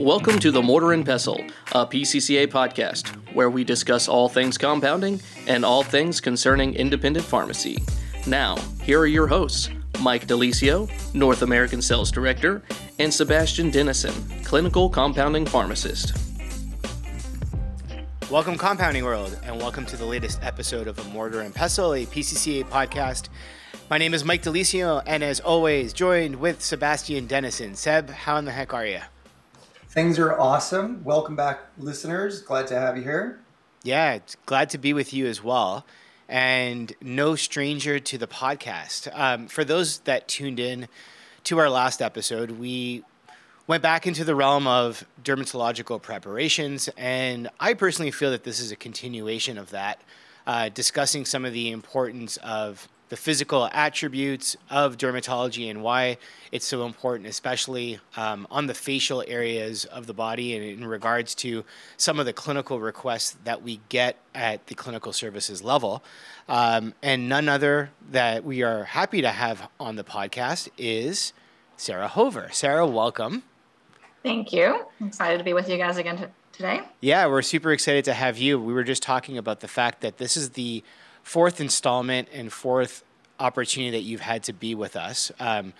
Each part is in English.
Welcome to the Mortar and Pestle, a PCCA podcast where we discuss all things compounding and all things concerning independent pharmacy. Now, here are your hosts Mike De Lisio, North American Sales Director, and Sebastian Denison, Clinical Compounding Pharmacist. Welcome, Compounding World, and welcome to the latest episode of A Mortar and Pestle, a PCCA podcast. My name is Mike De Lisio, and as always, joined with Sebastian Denison. Seb, how in the heck are you? Things are awesome. Welcome back, listeners. Glad to have you here. Yeah, glad to be with you as well. And no stranger to the podcast. Um, for those that tuned in to our last episode, we went back into the realm of dermatological preparations. And I personally feel that this is a continuation of that, uh, discussing some of the importance of the physical attributes of dermatology and why it's so important, especially um, on the facial areas of the body and in regards to some of the clinical requests that we get at the clinical services level. Um, and none other that we are happy to have on the podcast is Sara Hover. Sara, welcome. Thank you. I'm excited to be with you guys again t- today. Yeah, we're super excited to have you. We were just talking about the fact that this is the fourth installment and fourth opportunity that you've had to be with us. Um,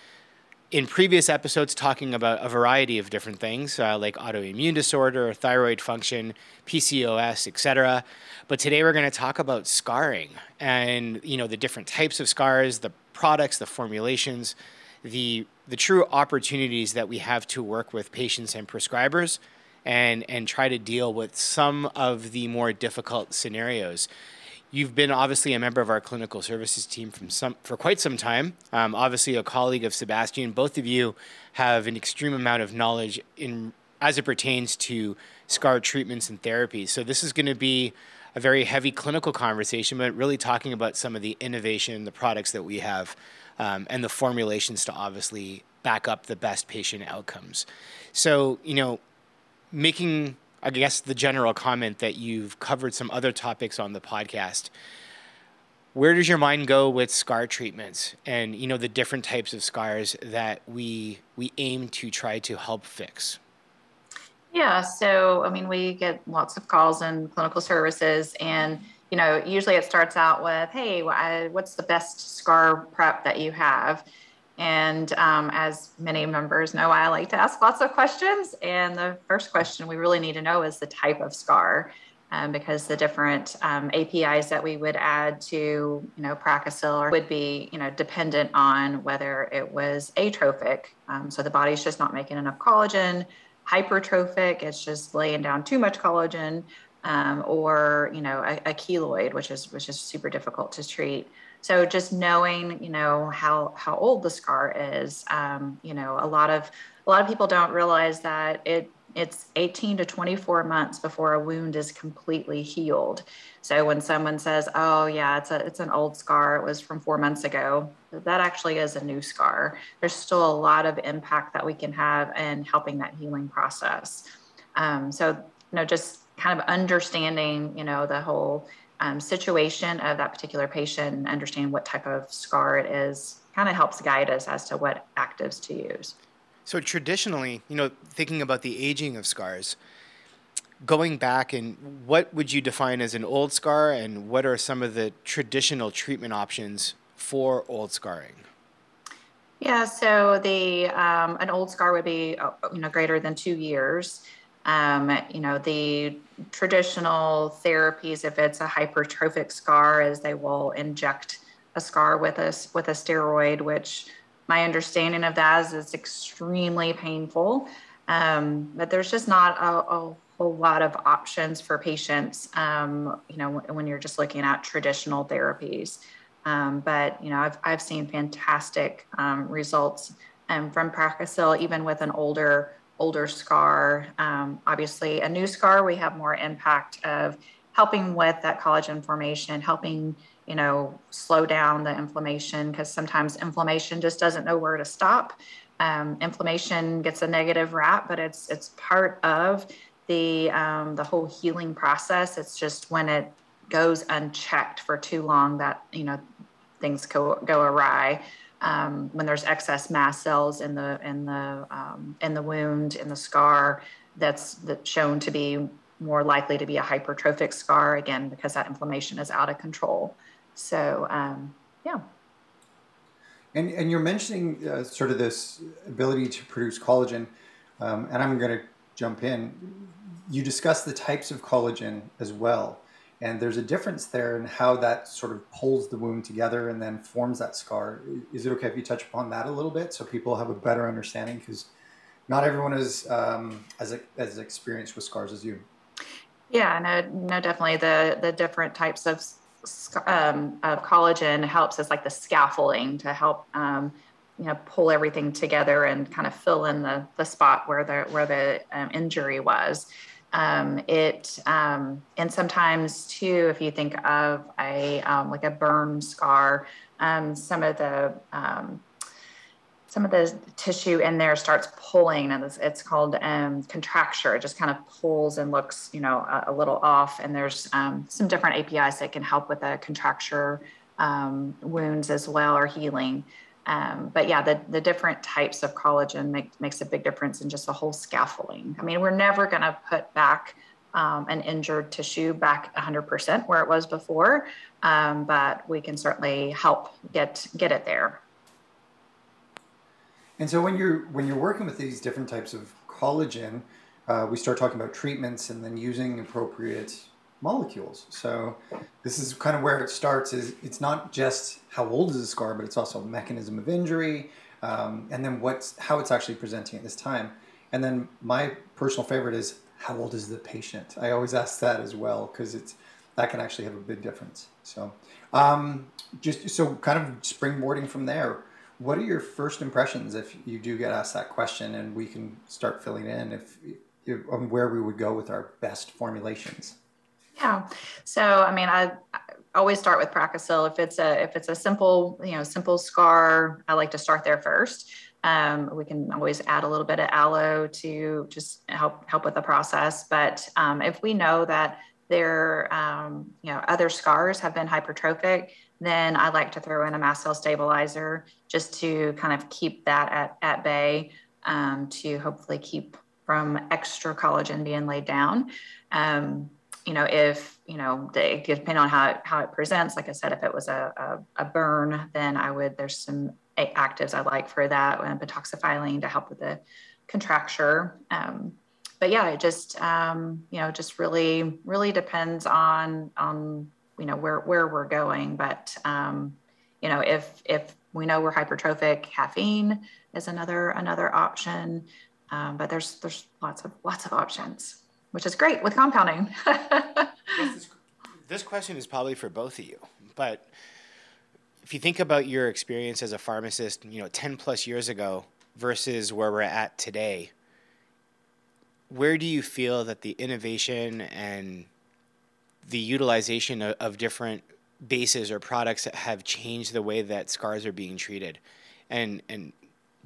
in previous episodes, talking about a variety of different things uh, like autoimmune disorder, thyroid function, PCOS, etc. But today we're going to talk about scarring and you know the different types of scars, the products, the formulations, the the true opportunities that we have to work with patients and prescribers, and and try to deal with some of the more difficult scenarios. You've been obviously a member of our clinical services team from some for quite some time. Um, obviously, a colleague of Sebastian. Both of you have an extreme amount of knowledge in as it pertains to scar treatments and therapies. So this is going to be a very heavy clinical conversation, but really talking about some of the innovation, the products that we have, um, and the formulations to obviously back up the best patient outcomes. So you know, making I guess the general comment that you've covered some other topics on the podcast. Where does your mind go with scar treatments and you know the different types of scars that we we aim to try to help fix? Yeah, so I mean we get lots of calls in clinical services and you know usually it starts out with hey what's the best scar prep that you have and um, as many members know, I like to ask lots of questions. And the first question we really need to know is the type of scar. Um, because the different um, APIs that we would add to, you know, Pracasil would be, you know, dependent on whether it was atrophic, um, so the body's just not making enough collagen, hypertrophic, it's just laying down too much collagen, um, or you know, a, a keloid, which is which is super difficult to treat. So just knowing, you know, how how old the scar is, um, you know, a lot of a lot of people don't realize that it it's 18 to 24 months before a wound is completely healed. So when someone says, "Oh yeah, it's a it's an old scar. It was from 4 months ago." That actually is a new scar. There's still a lot of impact that we can have in helping that healing process. Um, so, you know, just kind of understanding, you know, the whole um, situation of that particular patient and understand what type of scar it is kind of helps guide us as to what actives to use. So traditionally, you know, thinking about the aging of scars, going back and what would you define as an old scar and what are some of the traditional treatment options for old scarring? Yeah, so the um, an old scar would be uh, you know greater than two years. Um, you know, the traditional therapies, if it's a hypertrophic scar, is they will inject a scar with a, with a steroid, which my understanding of that is it's extremely painful. Um, but there's just not a, a, whole lot of options for patients, um, you know, when you're just looking at traditional therapies. Um, but, you know, I've, I've seen fantastic um, results um, from Pracasil, even with an older older scar. Um, obviously, a new scar, we have more impact of helping with that collagen formation, helping you know slow down the inflammation because sometimes inflammation just doesn't know where to stop. Um, inflammation gets a negative rap, but it's it's part of the um, the whole healing process. It's just when it goes unchecked for too long that you know things go go awry um, when there's excess mast cells in the in the um, in the wound in the scar that's, that's shown to be more likely to be a hypertrophic scar again because that inflammation is out of control. So um, yeah. And and you're mentioning uh, sort of this ability to produce collagen, um, and I'm going to jump in. You discuss the types of collagen as well, and there's a difference there in how that sort of pulls the wound together and then forms that scar. Is it okay if you touch upon that a little bit so people have a better understanding? Because not everyone is um, as as experienced with scars as you. Yeah, no, no, definitely the the different types of um, of collagen helps as like the scaffolding to help um, you know pull everything together and kind of fill in the the spot where the where the um, injury was. Um, it um, and sometimes too, if you think of a um, like a burn scar, some of the some of the tissue in there starts pulling and it's, it's called um, contracture. It just kind of pulls and looks, you know, a, a little off. And there's um, some different APIs that can help with the contracture um, wounds as well or healing. Um, but yeah, the, the different types of collagen make, makes a big difference in just the whole scaffolding. I mean, we're never going to put back um, an injured tissue back 100% where it was before, um, but we can certainly help get get it there. And so when you're when you're working with these different types of collagen, uh, we start talking about treatments and then using appropriate molecules. So this is kind of where it starts. Is it's not just how old is the scar, but it's also mechanism of injury, um, and then what's how it's actually presenting at this time. And then my personal favorite is how old is the patient? I always ask that as well because it's that can actually have a big difference. So um, just so kind of springboarding from there what are your first impressions if you do get asked that question, and we can start filling in if, if where we would go with our best formulations? Yeah. So I mean, I, I always start with Pracasil. If it's a if it's a simple you know simple scar, I like to start there first. Um, we can always add a little bit of aloe to just help help with the process. But um, if we know that there um, you know other scars have been hypertrophic, then I like to throw in a mast cell stabilizer just to kind of keep that at, at bay um, to hopefully keep from extra collagen being laid down. Um, you know, if, you know, depending on how it, how it presents, like I said, if it was a, a, a burn, then I would, there's some actives I like for that and pentoxifylline to help with the contracture. Um, but yeah, it just, um, you know, just really, really depends on, on you know where where we're going. But um, you know if if we know we're hypertrophic caffeine is another another option. Um, but there's there's lots of lots of options which is great with compounding. This, this question is probably for both of you but if you think about your experience as a pharmacist you know 10 plus years ago versus where we're at today where do you feel that the innovation and the utilization of, of different bases or products have changed the way that scars are being treated? And and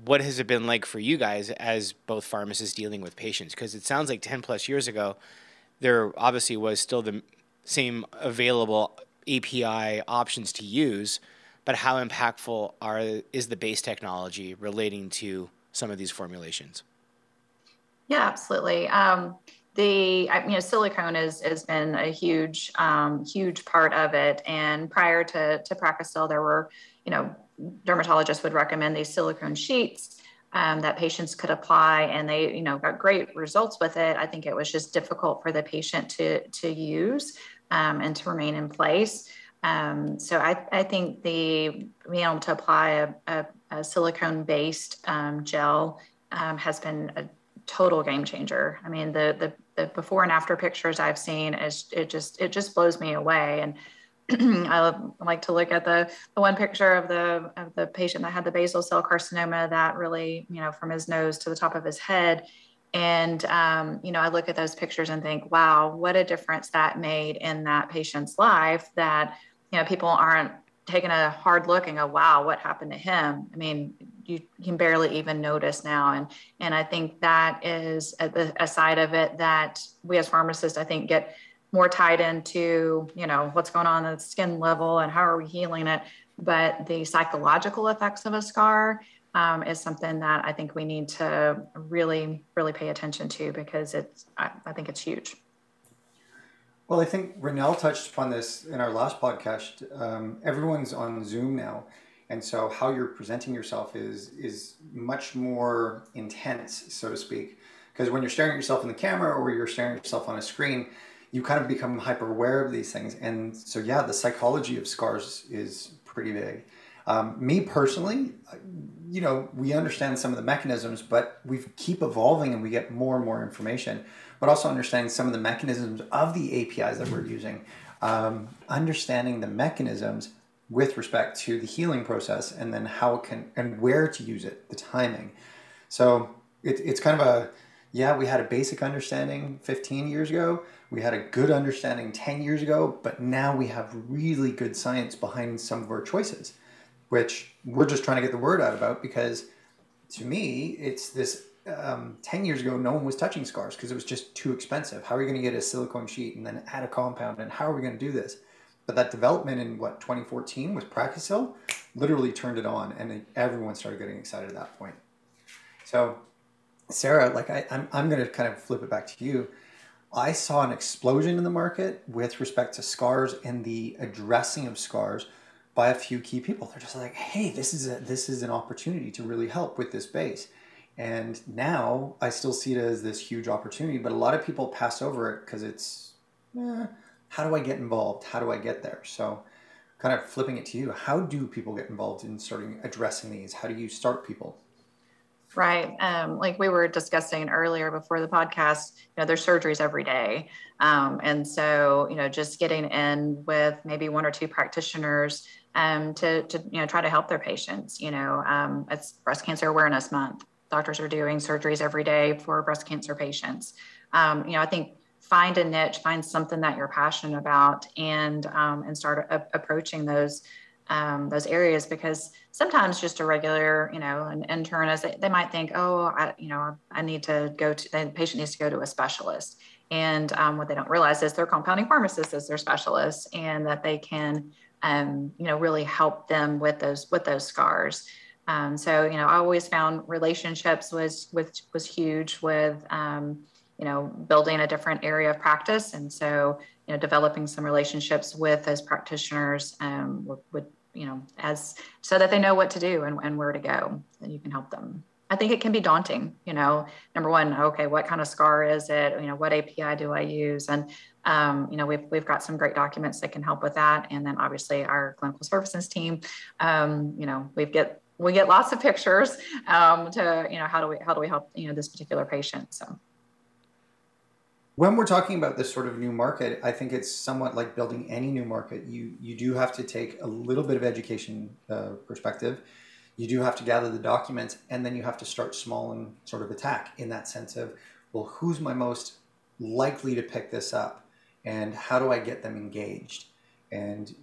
what has it been like for you guys as both pharmacists dealing with patients? Because it sounds like 10 plus years ago there obviously was still the same available API options to use but how impactful are is the base technology relating to some of these formulations? Yeah absolutely. Um, the you know silicone has has been a huge um, huge part of it. And prior to to Pracasil there were you know dermatologists would recommend these silicone sheets um, that patients could apply and they you know got great results with it i think it was just difficult for the patient to to use um, and to remain in place um, so I, I think the being able to apply a, a, a silicone based um, gel um, has been a total game changer. I mean, the the the before and after pictures I've seen is it just it just blows me away. And I like to look at the the one picture of the of the patient that had the basal cell carcinoma that really you know from his nose to the top of his head. And um, you know, I look at those pictures and think, wow, what a difference that made in that patient's life. That you know, people aren't taking a hard look and go, wow, what happened to him? I mean, you can barely even notice now. And, and I think that is a, a side of it that we as pharmacists, I think, get more tied into, you know, what's going on at the skin level and how are we healing it. But the psychological effects of a scar um, is something that I think we need to really, really pay attention to because it's, I, I think it's huge. Well, I think Renelle touched upon this in our last podcast. Um, everyone's on Zoom now, and so how you're presenting yourself is is much more intense, so to speak. Because when you're staring at yourself in the camera or you're staring at yourself on a screen, you kind of become hyper aware of these things. And so, yeah, the psychology of scars is pretty big. Um, me personally, you know, we understand some of the mechanisms, but we keep evolving and we get more and more information but also understanding some of the mechanisms of the APIs that we're using, um, understanding the mechanisms with respect to the healing process, and then how it can and where to use it, the timing. So it, it's kind of a yeah, we had a basic understanding 15 years ago. We had a good understanding 10 years ago, but now we have really good science behind some of our choices, which we're just trying to get the word out about because to me, it's this um, 10 years ago, no one was touching scars because it was just too expensive. How are you going to get a silicone sheet and then add a compound? And how are we going to do this? But that development in what 2014 with Pracasil literally turned it on, and everyone started getting excited at that point. So, Sara, like I, I'm, I'm going to kind of flip it back to you. I saw an explosion in the market with respect to scars and the addressing of scars by a few key people. They're just like, hey, this is a, this is an opportunity to really help with this base. And now I still see it as this huge opportunity, but a lot of people pass over it because it's, eh, how do I get involved? How do I get there? So, kind of flipping it to you, how do people get involved in starting addressing these? How do you start people? Right. Um, like we were discussing earlier before the podcast, you know, there's surgeries every day. Um, and so, you know, just getting in with maybe one or two practitioners um, to, to, you know, try to help their patients, you know, um, it's breast cancer awareness month doctors are doing surgeries every day for breast cancer patients. Um, you know, I think find a niche, find something that you're passionate about, and um, and start a- approaching those um, those areas because sometimes just a regular, you know, an intern, they, they might think, oh, I, you know, I need to go to the patient needs to go to a specialist, and um, what they don't realize is their compounding pharmacist is their specialist, and that they can, um, you know, really help them with those with those scars. Um, so you know, I always found relationships was was was huge with um, you know building a different area of practice, and so you know developing some relationships with those practitioners um, would, you know as so that they know what to do and, and where to go, and you can help them. I think it can be daunting, you know, number one, okay, what kind of scar is it? You know, what API do I use? And, um, you know, we've, we've got some great documents that can help with that. And then obviously our clinical services team, um, you know, we've get we get lots of pictures um, to you know how do we how do we help you know this particular patient so when we're talking about this sort of new market i think it's somewhat like building any new market. You you do have to take a little bit of education uh, perspective. You do have to gather the documents and then you have to start small and sort of attack in that sense of well who's my most likely to pick this up and how do i get them engaged? And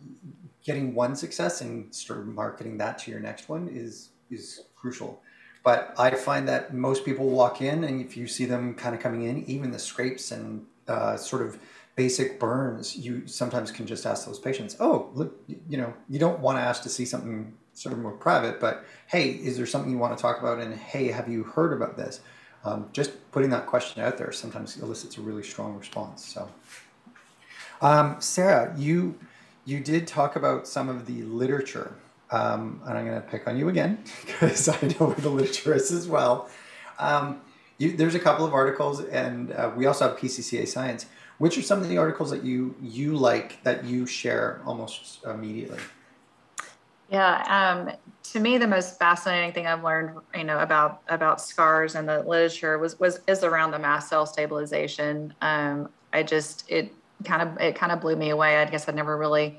getting one success and sort of marketing that to your next one is is crucial. But I find that most people walk in, and if you see them kind of coming in, even the scrapes and uh, sort of basic burns, you sometimes can just ask those patients, "Oh, look, you know, you don't want to ask to see something sort of more private, but hey, is there something you want to talk about? And hey, have you heard about this?" Um, just putting that question out there sometimes elicits a really strong response. So, um, Sara, you you did talk about some of the literature, um, and I'm going to pick on you again because I know where the literature is as well. Um, you, there's a couple of articles, and uh, we also have PCCA Science. Which are some of the articles that you you like that you share almost immediately? Yeah, um, to me, the most fascinating thing I've learned, you know, about about scars and the literature was was is around the mast cell stabilization. Um, I just it kind of it kind of blew me away. I guess I never really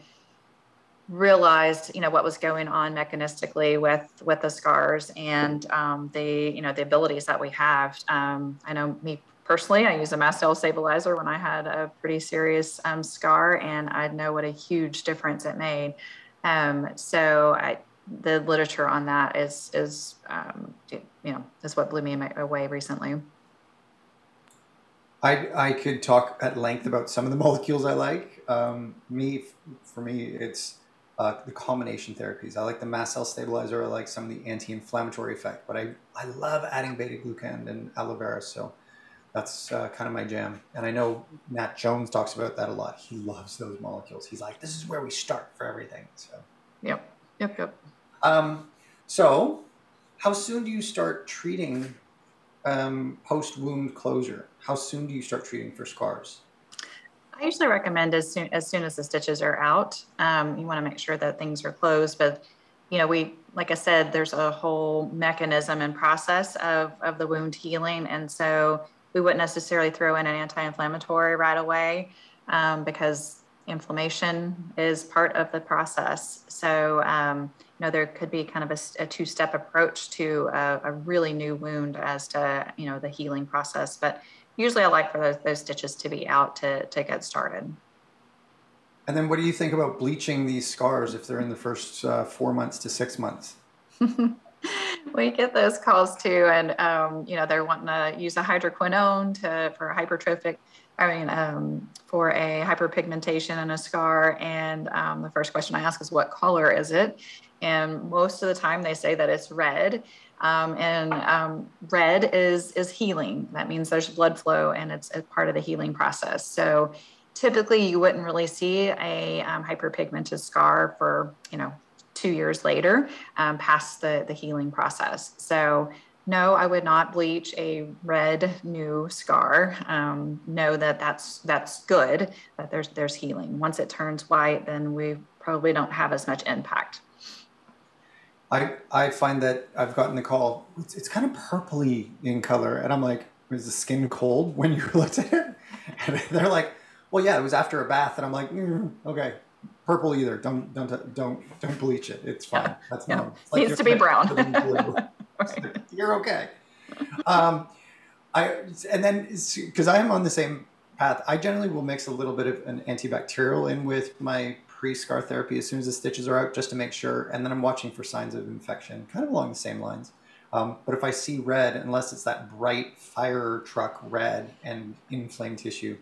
realized you know what was going on mechanistically with with the scars and um, the you know the abilities that we have. Um, I know me personally, I use a mast cell stabilizer when I had a pretty serious um, scar, and I know what a huge difference it made. Um, so I, the literature on that is is um, you know is what blew me away recently. I, I could talk at length about some of the molecules I like. Um, me, for me, it's uh, the combination therapies. I like the mast cell stabilizer. I like some of the anti-inflammatory effect, but I, I love adding beta glucan and aloe vera. So that's uh, kind of my jam. And I know Matt Jones talks about that a lot. He loves those molecules. He's like, this is where we start for everything. So. Yep. Yep. Yep. Um, so, how soon do you start treating um, post wound closure? How soon do you start treating for scars? I usually recommend as soon as soon as the stitches are out. Um, you want to make sure that things are closed, but you know, we like I said, there's a whole mechanism and process of of the wound healing, and so we wouldn't necessarily throw in an anti-inflammatory right away um, because inflammation is part of the process. So um, you know, there could be kind of a, a two-step approach to a, a really new wound as to you know the healing process, but usually I like for those, those stitches to be out to, to get started. And then what do you think about bleaching these scars if they're in the first uh, four months to six months? we get those calls too. And, um, you know, they're wanting to use a hydroquinone to, for hypertrophic, I mean, um, for a hyperpigmentation and a scar. And um, the first question I ask is, what color is it? And most of the time they say that it's red. Um, and um, red is is healing. That means there's blood flow, and it's a part of the healing process. So typically, you wouldn't really see a um, hyperpigmented scar for you know two years later, um, past the the healing process. So no, I would not bleach a red new scar. Um, know that that's that's good. That there's there's healing. Once it turns white, then we probably don't have as much impact. I, I find that I've gotten the call, it's, it's kind of purpley in color. And I'm like, is the skin cold when you looked at it? And they're like, well, yeah, it was after a bath. And I'm like, mm, okay, purple either. Don't, don't, don't, don't bleach it. It's fine. Yeah. That's yeah. not, like needs to be brown. like, you're okay. Um, I, and then, cause I am on the same path, I generally will mix a little bit of an antibacterial in with my pre-scar therapy as soon as the stitches are out, just to make sure. And then I'm watching for signs of infection, kind of along the same lines. Um, but if I see red, unless it's that bright fire truck red and inflamed tissue,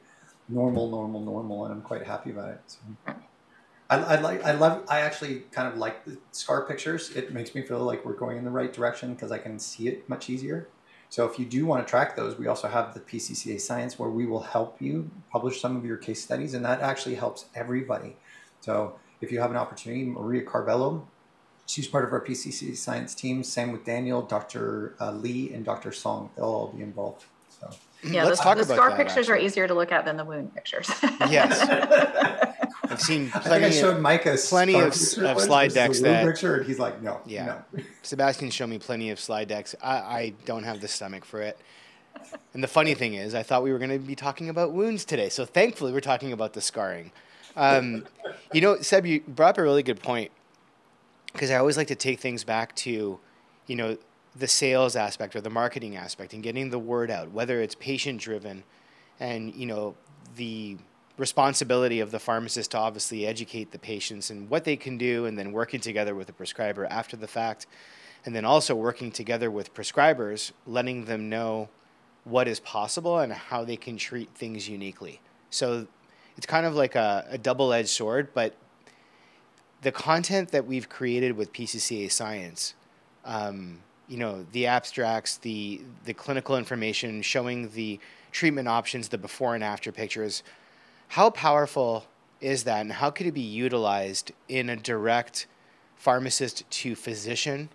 normal, normal, normal, and I'm quite happy about it. So. I, I, like, I love, I actually kind of like the scar pictures. It makes me feel like we're going in the right direction because I can see it much easier. So if you do want to track those, we also have the PCCA Science where we will help you publish some of your case studies, and that actually helps everybody. So if you have an opportunity, Maria Carvalho, she's part of our PCCA science team. Same with Daniel, Dr. Uh, Lee, and Dr. Song. They'll all be involved. So. Yeah, Let's the, talk the about scar that, pictures actually. are easier to look at than the wound pictures. yes, I've seen plenty. I, I showed Micah plenty of, of slide decks that picture, and he's like, "No, yeah." No. Sebastian showed me plenty of slide decks. I, I don't have the stomach for it. And the funny thing is, I thought we were going to be talking about wounds today. So thankfully, we're talking about the scarring. Um, you know, Seb, you brought up a really good point because I always like to take things back to, you know, the sales aspect or the marketing aspect and getting the word out, whether it's patient driven and, you know, the responsibility of the pharmacist to obviously educate the patients and what they can do and then working together with the prescriber after the fact and then also working together with prescribers letting them know what is possible and how they can treat things uniquely. So it's kind of like a, a double edged sword, but the content that we've created with PCCA Science, um, you know, the abstracts, the the clinical information showing the treatment options, the before and after pictures, how powerful is that, and how could it be utilized in a direct pharmacist to physician?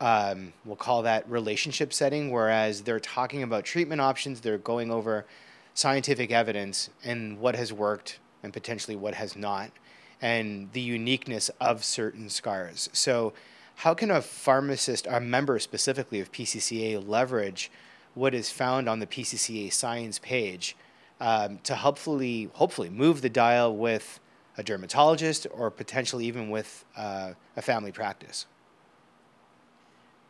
Um, we'll call that relationship setting, whereas they're talking about treatment options, they're going over scientific evidence and what has worked and potentially what has not, and the uniqueness of certain scars. So, how can a pharmacist, a member specifically of PCCA, leverage what is found on the PCCA science page um, to hopefully, hopefully move the dial with a dermatologist or potentially even with uh, a family practice?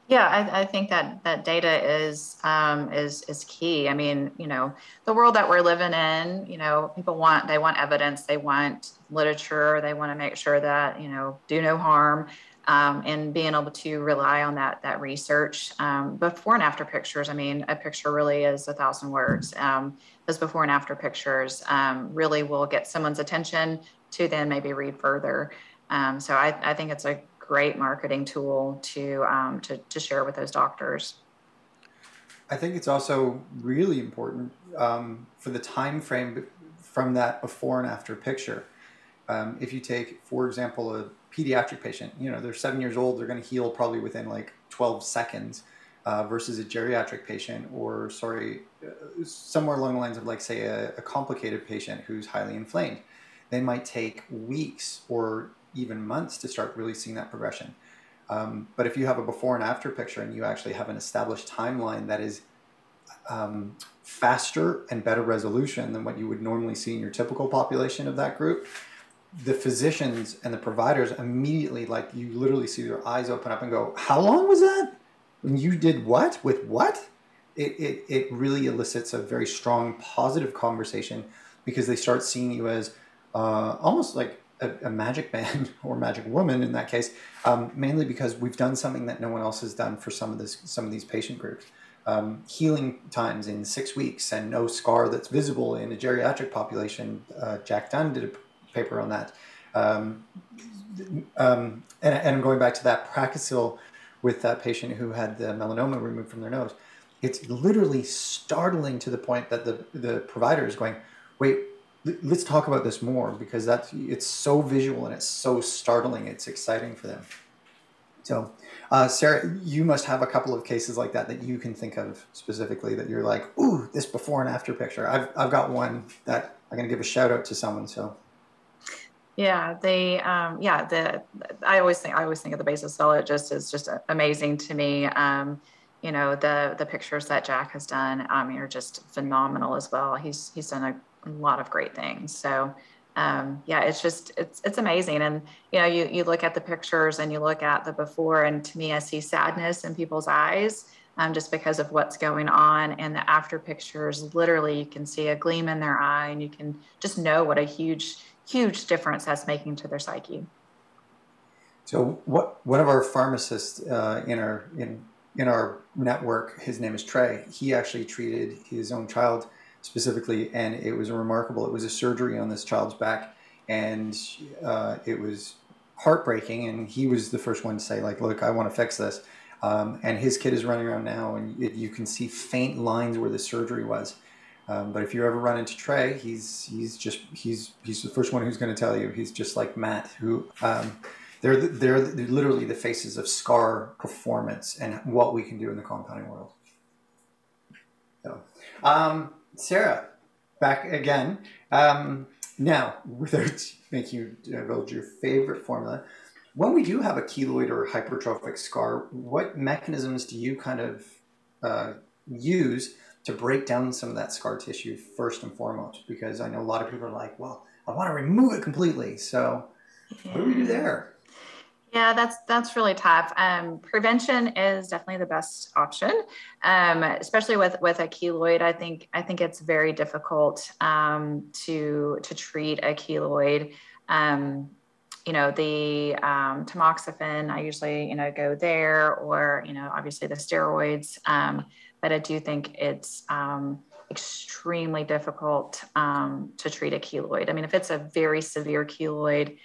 Yeah, I, I, think that that data is um, is is key. I mean, you know, the world that we're living in, you know, people want they want evidence, they want literature, they want to make sure that you know do no harm, um, and being able to rely on that that research. Um, before and after pictures, I mean, a picture really is a thousand words. Um, those before and after pictures um, really will get someone's attention to then maybe read further. Um, so I, I think it's a great marketing tool to, um, to, to share with those doctors. I think it's also really important for the time frame from that before and after picture. If you take, for example, a pediatric patient, you know, they're seven years old, they're going to heal probably within like 12 seconds uh, versus a geriatric patient or, sorry, uh, somewhere along the lines of like, say, a, a complicated patient who's highly inflamed. They might take weeks or even months to start really seeing that progression. Um, but if you have a before and after picture and you actually have an established timeline that is um, faster and better resolution than what you would normally see in your typical population of that group, the physicians and the providers immediately, like you literally see their eyes open up and go, How long was that? When you did what? With what? It, it, it really elicits a very strong positive conversation because they start seeing you as uh, almost like a, a, magic man or magic woman in that case, um, mainly because we've done something that no one else has done for some of this some of these patient groups. Um, healing times in six weeks and no scar that's visible in a geriatric population. Uh, Jack Dunn did a paper on that. Um, um, and, and going back to that Praxil with that patient who had the melanoma removed from their nose, it's literally startling to the point that the, the provider is going, wait, let's talk about this more because that's it's so visual and it's so startling. It's exciting for them. So, uh, Sara, you must have a couple of cases like that that you can think of specifically that you're like, ooh, this before and after picture. I've I've got one that I'm going to give a shout out to someone. So. Yeah, they, um, yeah, the, I always think, I always think of the basophyllologist is just amazing to me. Um, you know, the, the pictures that Jack has done, I mean, are just phenomenal as well. He's, he's done a lot of great things. So um, yeah, it's just it's it's amazing. And you know, you you look at the pictures and you look at the before, and to me, I see sadness in people's eyes. Um, just because of what's going on and the after pictures literally you can see a gleam in their eye and you can just know what a huge huge difference that's making to their psyche so what one of our pharmacists uh, in our in in our network his name is trey he actually treated his own child specifically, and it was remarkable. It was a surgery on this child's back, and uh, it was heartbreaking. And he was the first one to say, like, "Look, I want to fix this." Um, and his kid is running around now, and it, you can see faint lines where the surgery was. Um, but if you ever run into Trey, he's he's just he's he's the first one who's going to tell you. He's just like Matt, who um, they're they're, literally the faces of scar performance and what we can do in the compounding world. So, um, Sara, back again. Um, now, without making you divulge your favorite formula, when we do have a keloid or hypertrophic scar, what mechanisms do you kind of uh, use to break down some of that scar tissue first and foremost? Because I know a lot of people are like, well, I want to remove it completely. So, what do we do there? Yeah, that's that's really tough. Um, prevention is definitely the best option, um, especially with with a keloid. I think I think it's very difficult um, to to treat a keloid. Um, you know, the um, tamoxifen, I usually you know go there, or you know, obviously the steroids. Um, but I do think it's extremely difficult to treat a keloid. I mean, if it's a very severe keloid,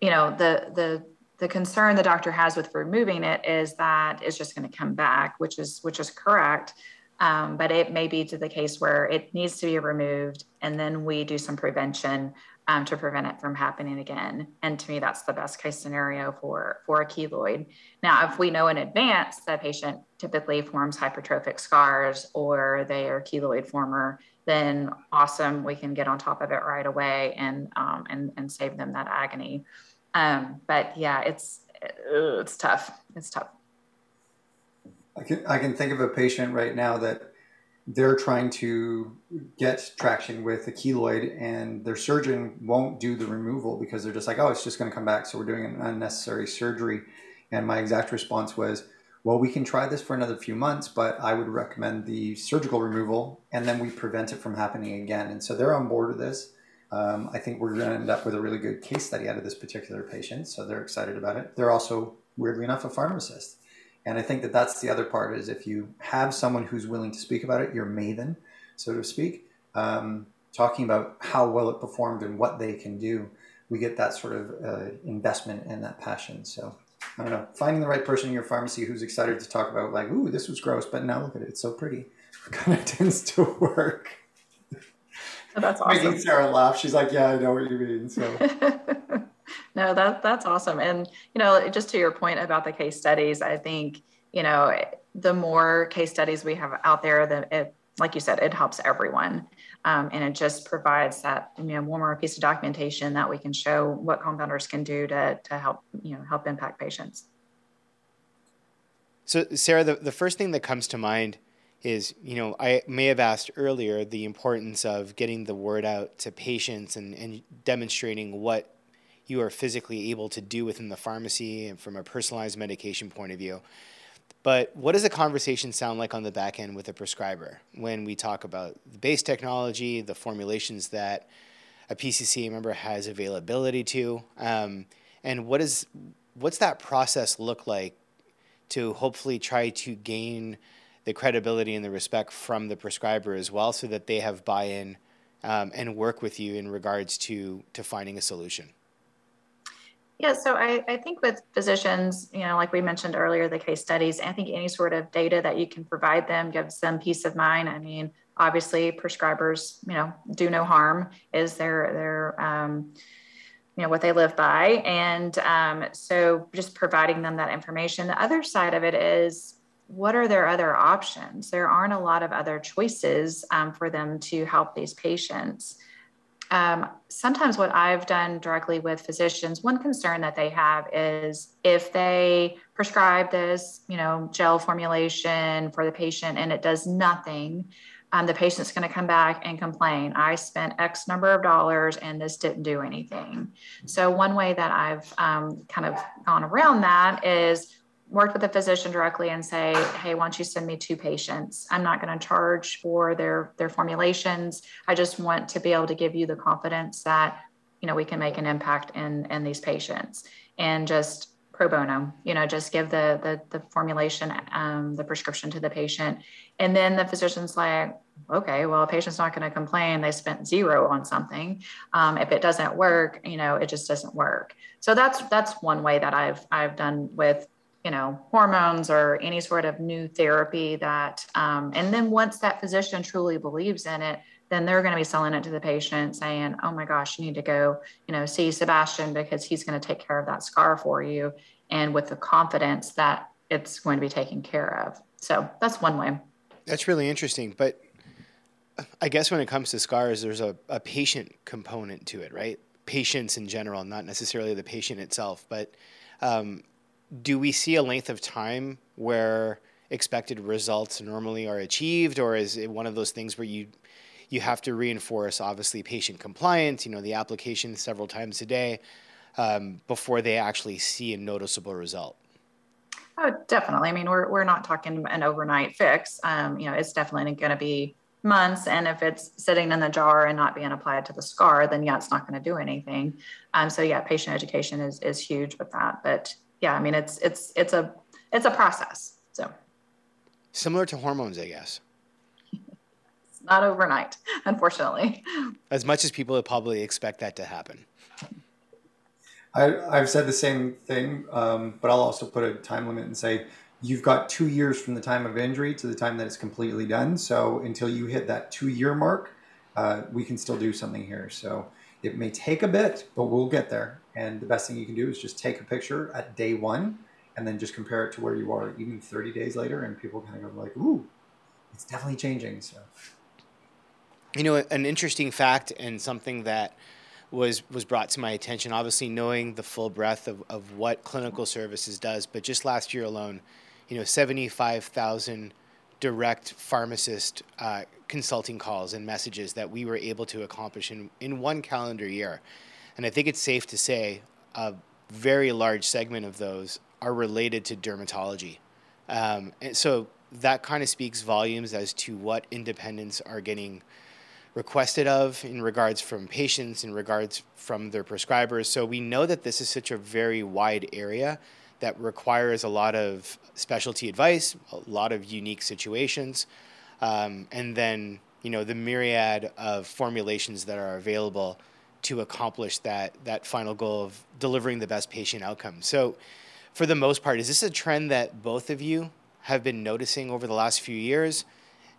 you know, the the the concern the doctor has with removing it is that it's just going to come back, which is which is correct. Um, but it may be to the case where it needs to be removed, and then we do some prevention um, to prevent it from happening again. And to me, that's the best case scenario for for a keloid. Now, if we know in advance that patient typically forms hypertrophic scars or they are keloid former, then awesome, we can get on top of it right away and um, and and save them that agony. Um, but yeah, it's it's tough. It's tough. I can I can think of a patient right now that they're trying to get traction with a keloid and their surgeon won't do the removal because they're just like, oh, it's just going to come back. So we're doing an unnecessary surgery. And my exact response was, well, we can try this for another few months, but I would recommend the surgical removal and then we prevent it from happening again. And so they're on board with this. Um, I think we're going to end up with a really good case study out of this particular patient, so they're excited about it. They're also, weirdly enough, a pharmacist. And I think that that's the other part is if you have someone who's willing to speak about it, your maven, so to speak, um, talking about how well it performed and what they can do. we get that sort of uh, investment and that passion. So I don't know, finding the right person in your pharmacy who's excited to talk about like, ooh, this was gross, but now look at it, it's so pretty, kind of tends to work. Oh, that's awesome. Making Sara laugh. She's like, yeah, I know what you mean. So. no, that that's awesome. And you know, just to your point about the case studies, I think you know the more case studies we have out there, that it, like you said, it helps everyone. Um, and it just provides that you know one more piece of documentation that we can show what compounders can do to, to help you know help impact patients so sara the, the first thing that comes to mind is you know i may have asked earlier the importance of getting the word out to patients and, and demonstrating what you are physically able to do within the pharmacy and from a personalized medication point of view but what does a conversation sound like on the back end with a prescriber when we talk about the base technology, the formulations that a PCC member has availability to, um, and what is what's that process look like to hopefully try to gain the credibility and the respect from the prescriber as well, so that they have buy-in um, and work with you in regards to to finding a solution. Yeah, so I, I think with physicians, you know, like we mentioned earlier, the case studies, I think any sort of data that you can provide them gives them peace of mind. I mean, obviously prescribers, you know, do no harm is their, their, um, you know, what they live by. And um, so just providing them that information. The other side of it is what are their other options? There aren't a lot of other choices um, for them to help these patients um, sometimes what I've done directly with physicians, one concern that they have is if they prescribe this, you know, gel formulation for the patient and it does nothing, um, the patient's going to come back and complain. I spent X number of dollars and this didn't do anything. So one way that I've um, kind of gone around that is worked with a physician directly and say, hey, why don't you send me two patients? I'm not going to charge for their their formulations. I just want to be able to give you the confidence that you know we can make an impact in in these patients. And just pro bono you know just give the the, the formulation um, the prescription to the patient. And then the physician's like okay well a patient's not going to complain. They spent zero on something. Um, if it doesn't work you know it just doesn't work. So that's that's one way that i've i've done with you know hormones or any sort of new therapy that um, and then once that physician truly believes in it then they're going to be selling it to the patient saying oh my gosh you need to go you know see sebastian because he's going to take care of that scar for you and with the confidence that it's going to be taken care of. So that's one way. That's really interesting but i guess when it comes to scars there's a, a patient component to it right? Patients in general not necessarily the patient itself but um, do we see a length of time where expected results normally are achieved, or is it one of those things where you you have to reinforce obviously patient compliance, you know, the application several times a day um, before they actually see a noticeable result? Oh, definitely. I mean, we're we're not talking an overnight fix. Um, you know, it's definitely going to be months. And if it's sitting in the jar and not being applied to the scar, then yeah, it's not going to do anything. Um, so yeah, patient education is is huge with that. But yeah, I mean, it's it's it's a it's a process. So similar to hormones, I guess. it's not overnight, unfortunately. As much as people would probably expect that to happen. I, I've said the same thing, um, but I'll also put a time limit and say you've got two years from the time of injury to the time that it's completely done. So until you hit that two year mark, uh, we can still do something here. So it may take a bit, but we'll get there. And the best thing you can do is just take a picture at day one and then just compare it to where you are even 30 days later. And people kind of go like, ooh, it's definitely changing. So, you know, an interesting fact and something that was was brought to my attention. Obviously, knowing the full breadth of, of what clinical services does, but just last year alone, you know, seventy five thousand direct pharmacist uh, consulting calls and messages that we were able to accomplish in, in one calendar year. And I think it's safe to say a very large segment of those are related to dermatology. Um, and so that kind of speaks volumes as to what independents are getting requested of in regards from patients, in regards from their prescribers. So we know that this is such a very wide area that requires a lot of specialty advice, a lot of unique situations, um, and then you know the myriad of formulations that are available to accomplish that that final goal of delivering the best patient outcome. So, for the most part, is this a trend that both of you have been noticing over the last few years?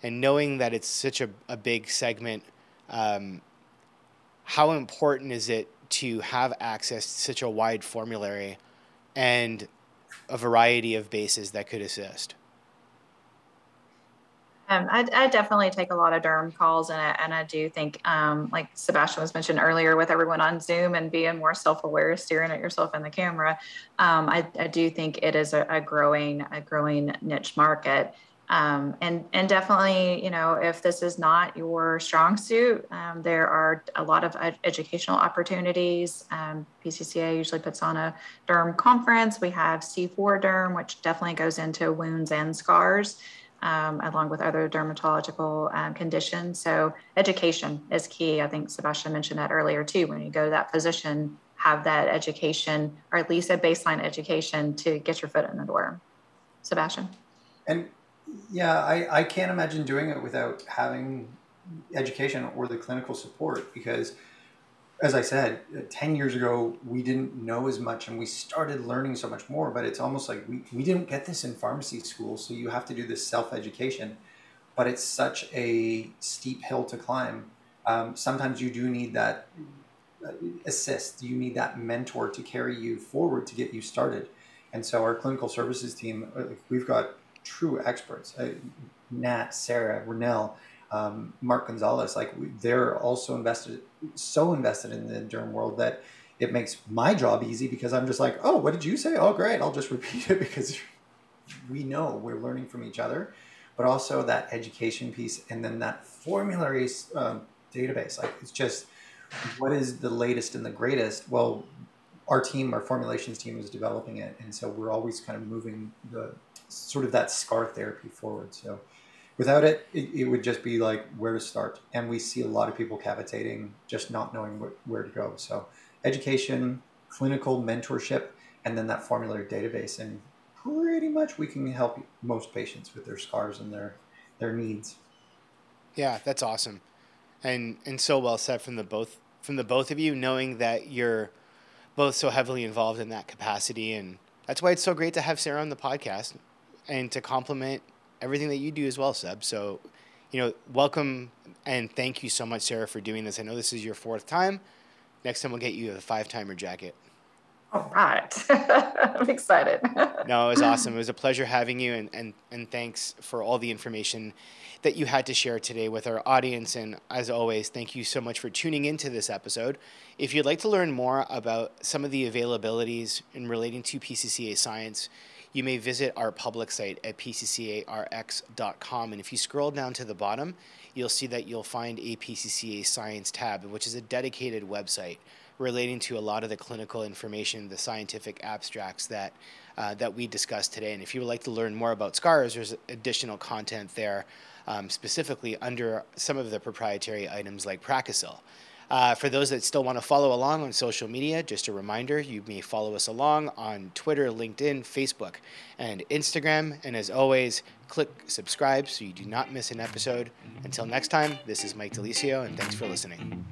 And knowing that it's such a, a big segment, um, how important is it to have access to such a wide formulary and a variety of bases that could assist? Um, I, I, definitely take a lot of derm calls, and I, and I do think, um, like Sebastian was mentioned earlier, with everyone on Zoom and being more self-aware, staring at yourself in the camera, um, I, I, do think it is a, a, growing a growing niche market. Um, and and definitely, you know, if this is not your strong suit, um, there are a lot of ed- educational opportunities. Um, PCCA usually puts on a derm conference. We have C4 derm, which definitely goes into wounds and scars um, along with other dermatological um, conditions. So education is key. I think Sebastian mentioned that earlier too. When you go to that physician, have that education or at least a baseline education to get your foot in the door. Sebastian. And yeah, I, I can't imagine doing it without having education or the clinical support because as I said, uh, 10 years ago, we didn't know as much and we started learning so much more, but it's almost like we, we didn't get this in pharmacy school. So you have to do this self education, but it's such a steep hill to climb. Um, sometimes you do need that uh, assist, you need that mentor to carry you forward to get you started. And so our clinical services team, uh, we've got true experts uh, Nat, Sarah, Renell, um, Mark Gonzalez, like they're also invested, so invested in the derm world that it makes my job easy because I'm just like, oh, what did you say? Oh, great, I'll just repeat it because we know we're learning from each other, but also that education piece and then that formulary um, database. Like it's just what is the latest and the greatest? Well, our team, our formulations team, is developing it, and so we're always kind of moving the sort of that scar therapy forward. So without it, it, it, would just be like where to start. And we see a lot of people cavitating, just not knowing wh- where to go. So, education, clinical mentorship, and then that formulary database. And pretty much we can help most patients with their scars and their, their needs. Yeah, that's awesome. And, and so well said from the both from the both of you, knowing that you're both so heavily involved in that capacity. And that's why it's so great to have Sara on the podcast and to complement everything that you do as well, Seb. So, you know, welcome and thank you so much, Sara, for doing this. I know this is your fourth time. Next time we'll get you a five timer jacket. All right. I'm excited. no, it was awesome. It was a pleasure having you and, and, and thanks for all the information that you had to share today with our audience. And as always, thank you so much for tuning into this episode. If you'd like to learn more about some of the availabilities in relating to PCCA science, you may visit our public site at pccarx.com. And if you scroll down to the bottom, you'll see that you'll find a PCCA Science tab, which is a dedicated website relating to a lot of the clinical information, the scientific abstracts that uh, that we discussed today. And if you would like to learn more about scars, there's additional content there, um, specifically under some of the proprietary items like Pracasil. Uh, for those that still want to follow along on social media, just a reminder you may follow us along on Twitter, LinkedIn, Facebook, and Instagram. And as always, click subscribe so you do not miss an episode. Until next time, this is Mike De Lisio, and thanks for listening.